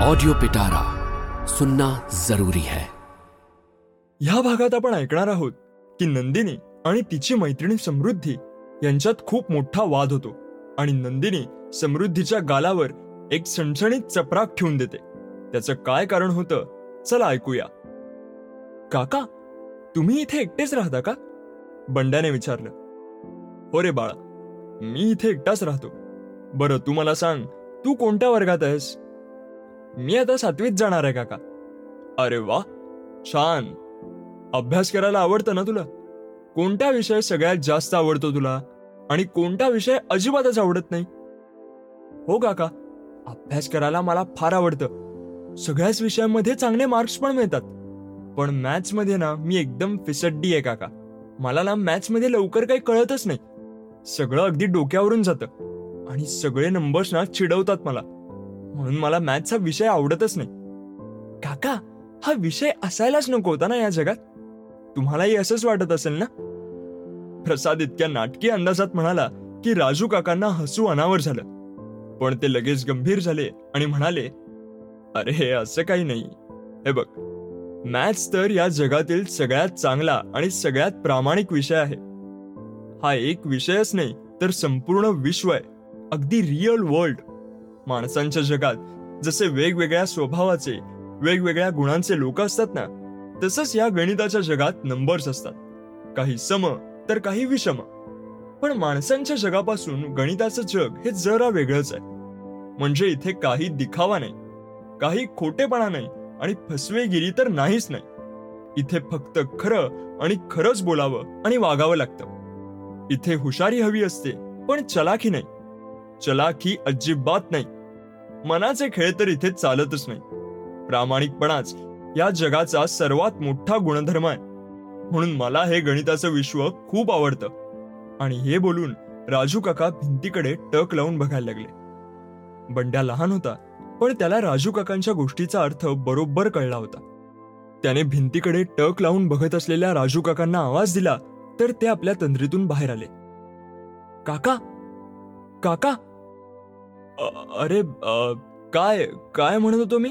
Audio पिटारा सुनना जरूरी है। ह्या भागात आपण ऐकणार आहोत की नंदिनी आणि तिची मैत्रिणी समृद्धी यांच्यात खूप मोठा वाद होतो आणि नंदिनी समृद्धीच्या गालावर एक सणसणीत चपराक ठेवून देते. त्याचं काय कारण होतं? चला ऐकूया. काका तुम्ही इथे एकटेच राहता का? बंड्याने विचारलं. हो रे बाळा मी इथे एकटाच राहतो. बरं तू मला सांग तू कोणत्या वर्गात आहेस? मी आता सातवीत जाणार आहे काका. अरे वा छान. अभ्यास करायला आवडतं ना तुला? कोणता विषय सगळ्यात जास्त आवडतो तुला? आणि कोणता विषय अजिबातच आवडत नाही? हो काका. अभ्यास करायला मला फार आवडतं. सगळ्याच विषयांमध्ये चांगले मार्क्स पण मिळतात. पण मॅथ्समध्ये ना मी एकदम फिसड्डी आहे काका. मला ना मॅथ्समध्ये लवकर काही कळतच नाही. सगळं अगदी डोक्यावरून जातं. आणि सगळे नंबर्स ना चिडवतात मला. म्हणून मला मॅथ्स हा विषय आवडतच नाही. काका हा विषय असायलाच नको होता ना या जगात? तुम्हालाही असंच वाटत असेल ना? प्रसाद इतक्या नाटकी अंदाजात म्हणाला की राजू काकांना हसू अनावर झालं. पण ते लगेच गंभीर झाले आणि म्हणाले अरे हे असं काही नाही. हे बघ मॅथ्स तर या जगातील सगळ्यात चांगला आणि सगळ्यात प्रामाणिक विषय आहे. हा एक विषयच नाही तर संपूर्ण विश्व आहे. अगदी रिअल वर्ल्ड. माणसांच्या जगात. जसे वेगवेगळ्या स्वभावाचे वेगवेगळ्या गुणांचे लोक असतात ना तसंच या गणिताच्या जगात नंबर्स असतात. काही सम तर काही विषम. पण माणसांच्या जगापासून गणिताचं जग हे जरा वेगळंच आहे. म्हणजे इथे काही दिखावा नाही काही खोटेपणा नाही आणि फसवेगिरी तर नाहीच नाही. इथे फक्त खरं आणि खरंच बोलावं आणि वागावं लागतं. इथे हुशारी हवी असते पण चलाखी नाही. चलाखी अजिबात नाही. मनाचे खेळ तर इथे चालतच नाही. प्रामाणिकपणाच या जगाचा सर्वात मोठा गुणधर्म आहे. म्हणून मला हे गणिताचं विश्व खूप आवडतं. आणि हे बोलून राजू काका भिंतीकडे टक लावून बघायला लागले. बंड्या लहान होता पण त्याला राजू काकांच्या गोष्टीचा अर्थ बरोबर कळला होता. त्याने भिंतीकडे टक लावून बघत असलेल्या राजू काकांना आवाज दिला तर ते आपल्या तंद्रीतून बाहेर आले. काका काका अरे काय काय म्हणत होतो मी?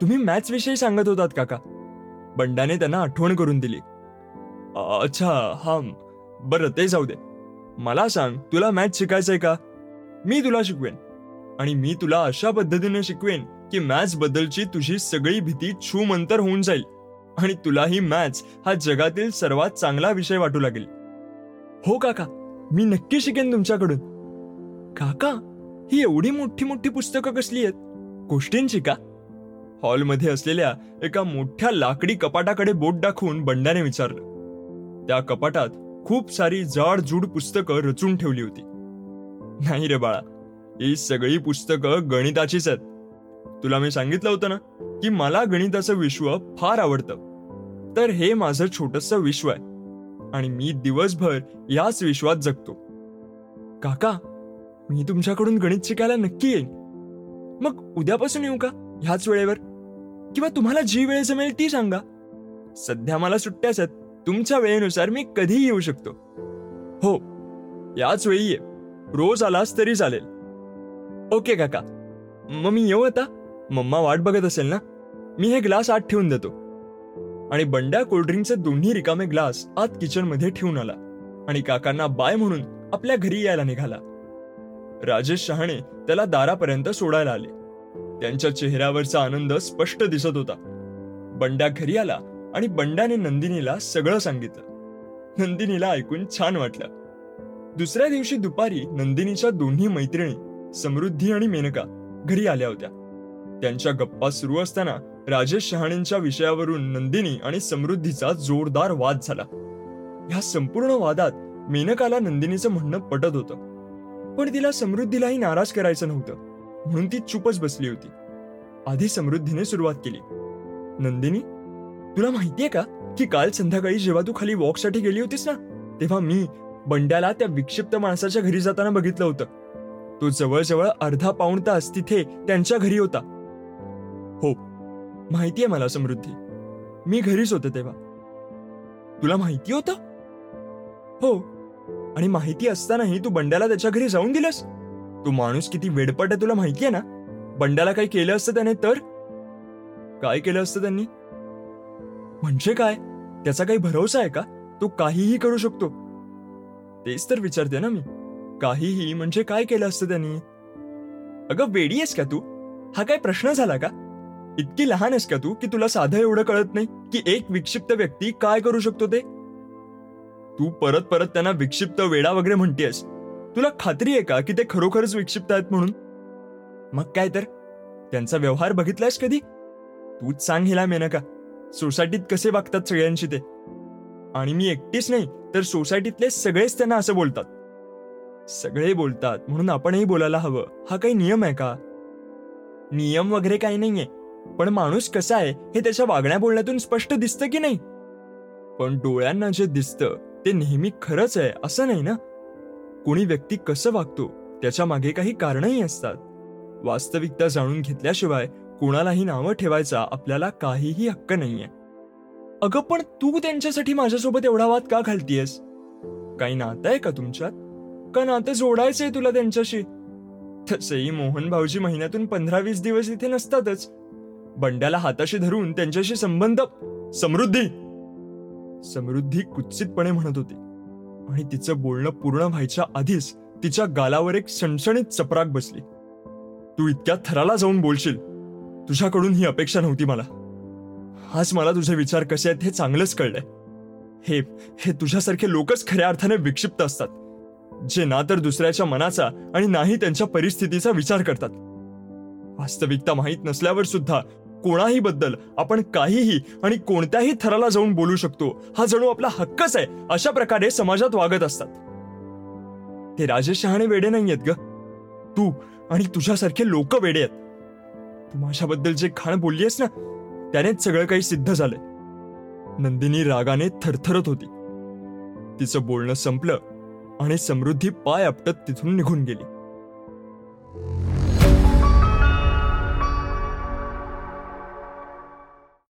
तुम्ही मॅच विषयी सांगत होतात काका. बंडाने त्यांना आठवण करून दिली. अच्छा हा बरं ते जाऊ दे. मला सांग तुला मॅथ्स शिकायचंय का? मी तुला शिकवेन. आणि मी तुला अशा पद्धतीने शिकवेन की मॅथ्स बद्दलची तुझी सगळी भीती छूमंतर होऊन जाईल. आणि तुलाही मॅथ्स हा जगातील सर्वात चांगला विषय वाटू लागेल. हो काका मी नक्की शिकेन तुमच्याकडून. काका ही एवढी मोठी मोठी पुस्तकं कसली आहेत? गोष्टींची का? हॉलमध्ये असलेल्या एका मोठ्या लाकडी कपाटाकडे बोट दाखवून बंडाने विचारलं. त्या कपाटात खूप सारी जाडजूड पुस्तकं रचून ठेवली होती. नाही रे बाळा ही सगळी पुस्तकं गणिताचीच आहेत. तुला मी सांगितलं होतं ना की मला गणिताचं विश्व फार आवडतं. तर हे माझं छोटस विश्व आहे. आणि मी दिवसभर याच विश्वात जगतो. काका मी तुमच्याकडून गणित शिकायला नक्की येईन. मग उद्यापासून येऊ का? ह्याच वेळेवर? किंवा तुम्हाला जी वेळ जमेल ती सांगा. सध्या मला सुट्ट्याच आहेत तुमच्या वेळेनुसार मी कधीही येऊ शकतो. हो याच वेळी ये. रोज आलास तरी चालेल. ओके काका. मग मी येऊ आता. मम्मा वाट बघत असेल ना? मी हे ग्लास आत ठेवून देतो. आणि बंड्या कोल्ड्रिंकचे दोन्ही रिकामे ग्लास आत किचनमध्ये ठेवून आला. आणि काकांना बाय म्हणून आपल्या घरी यायला निघाला. राजेश शहाणे त्याला दारापर्यंत सोडायला आले. त्यांच्या चेहऱ्यावरचा आनंद स्पष्ट दिसत होता. बंड्या घरी आला आणि बंड्याने नंदिनीला सगळं सांगितलं. नंदिनीला ऐकून छान वाटलं. दुसऱ्या दिवशी दुपारी नंदिनीच्या दोन्ही मैत्रिणी समृद्धी आणि मेनका घरी आल्या होत्या. त्यांच्या गप्पा सुरू असताना राजेश शहाणेंच्या विषयावरून नंदिनी आणि समृद्धीचा जोरदार वाद झाला. ह्या संपूर्ण वादात मेनकाला नंदिनीचं म्हणणं पटत होतं. पण तिला समृद्धीलाही नाराज करायचं नव्हतं. म्हणून ती चुपच बसली होती. आधी समृद्धीने सुरुवात केली. नंदिनी तुला माहितीये का की काल संध्याकाळी जेव्हा तू खाली वॉकसाठी गेली होतीस ना तेव्हा मी बंड्याला त्या विक्षिप्त माणसाच्या घरी जाताना बघितलं होतं. तो जवळजवळ अर्धा पाऊण तास तिथे त्यांच्या घरी होता. हो माहितीये मला समृद्धी. मी घरीच होते तेव्हा. तुला माहिती होतं? हो. आणि माहिती असतानाही तू बंड्याला त्याच्या घरी जाऊन दिलंस? तू माणूस किती वेडपट आहे तुला माहितीये ना? बंड्याला काही केलं असतं त्याने तर? काय केलं असतं त्यांनी? म्हणजे काय? त्याचा काही भरोसा आहे का? तो काहीही करू शकतो. तेच तर विचारते ना मी. काहीही म्हणजे काय केलं असतं त्यांनी? अगं वेडी आहेस का तू? हा काय प्रश्न झाला का? इतकी लहान आहेस का तू की तुला साधं एवढं कळत नाही की एक विक्षिप्त व्यक्ती काय करू शकतो ते? तू परत परत त्यांना विक्षिप्त वेडा वगैरे म्हणतेस. तुला खात्री आहे का की ते खरोखरच विक्षिप्त आहेत म्हणून? मग काय तर? त्यांचा व्यवहार बघितलायस कधी? तूच सांग हिला मेनका. सोसायटीत कसे वागतात सगळ्यांशी ते? आणि मी एकटीच नाही तर सोसायटीतले सगळेच त्यांना असं बोलतात. सगळे बोलतात म्हणून आपणही बोलायला हवं. हा काही नियम आहे का? नियम वगैरे काही नाहीये. पण माणूस कसा आहे हे त्याच्या वागण्या बोलण्यातून स्पष्ट दिसतं की नाही? पण डोळ्यांना जे दिसतं ते नेहमी खरंच आहे असं नाही ना? कोणी व्यक्ती कसं वागतो त्याच्यामागे काही कारणही असतात. वास्तविकता जाणून घेतल्याशिवाय कोणालाही नावं ठेवायचा आपल्याला काहीही हक्क नाहीये. अगं पण तू त्यांच्यासाठी माझ्यासोबत एवढा वाद का घालतीयस? काही नातं आहे का तुमच्यात? का नातं जोडायचंय तुला त्यांच्याशी? तसंही मोहन भाऊजी महिन्यातून पंधरा वीस दिवस इथे नसतातच. बंड्याला हाताशी धरून त्यांच्याशी संबंध समृद्धी समृद्धी कुत्सितपणे म्हणत होती. आणि तिचं बोलणं पूर्ण व्हायच्या आधीच तिच्या गालावर एक सणसणीत चपराक बसली. तू इतक्या थराला जाऊन बोलशील. तुझ्याकडून ही अपेक्षा नव्हती मला. आज मला तुझे विचार कसे आहेत हे चांगलंच कळलंय. हे हे तुझ्यासारखे लोकच खऱ्या अर्थाने विक्षिप्त असतात जे ना तर दुसऱ्याच्या मनाचा आणि नाही त्यांच्या परिस्थितीचा विचार करतात. वास्तविकता माहीत नसल्यावर सुद्धा कोणाही बद्दल आपण काहीही आणि कोणत्याही थराला जाऊन बोलू शकतो. हा जणू आपला हक्कच आहे अशा प्रकारे समाजात वागत असतात. ते राजेश शहाणे वेडे नाहीयेत ग. तू आणि तुझ्यासारखे लोक वेडे आहेत. तू माझ्याबद्दल जे खाण बोललीयस ना त्यानेच सगळं काही सिद्ध झालंय. नंदिनी रागाने थरथरत होती. तिचं बोलणं संपलं आणि समृद्धी पाय आपटत तिथून निघून गेली.